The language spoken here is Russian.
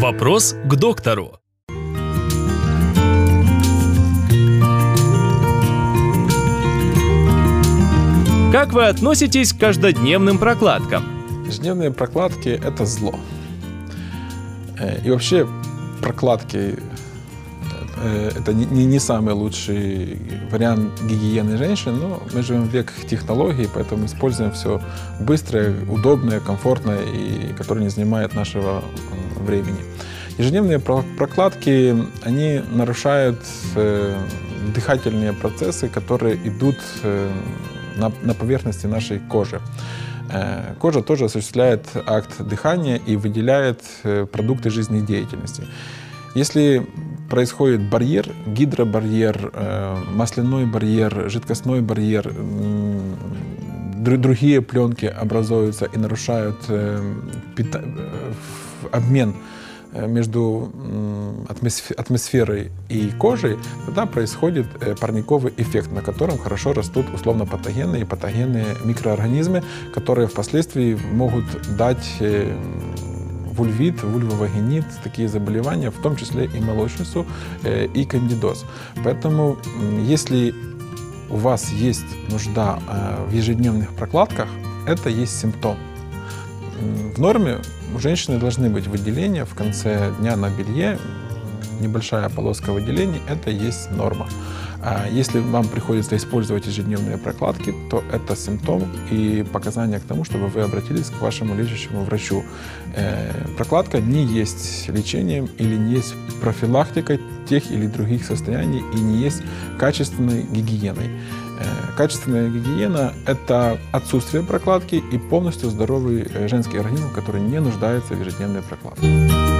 Вопрос к доктору. Как вы относитесь к каждодневным прокладкам? Ежедневные прокладки – это зло. Э, И вообще прокладки э, это не, не, самый лучший вариант гигиены женщин, но мы живем в век технологий, поэтому используем все быстрое, удобное, комфортное и которое не занимает нашего времени. Ежедневные про- прокладки, они нарушают э, дыхательные процессы, которые идут э, на, поверхности нашей кожи. Э, Кожа тоже осуществляет акт дыхания и выделяет продукты жизнедеятельности. Если происходит барьер, гидробарьер, масляной барьер, жидкостной барьер, другие пленки образуются и нарушают пита- в- обмен э, между атмосферой и кожей, тогда происходит э, парниковый эффект, на котором хорошо растут условно-патогенные и патогенные микроорганизмы, которые впоследствии могут дать э, вульвит, вульвовагинит, такие заболевания, в том числе и молочницу, и кандидоз. Поэтому, если у вас есть нужда в ежедневных прокладках, это есть симптом. В норме женщины должны быть выделения в конце дня на белье, небольшая полоска выделений, это есть норма. А если вам приходится использовать ежедневные прокладки, то это симптом и показание к тому, чтобы вы обратились к вашему лечащему врачу. Э, Прокладка не есть лечением или не есть профилактикой тех или других состояний и не есть качественной гигиеной. Э, Качественная гигиена – это отсутствие прокладки и полностью здоровый э, женский организм, который не нуждается в ежедневной прокладке.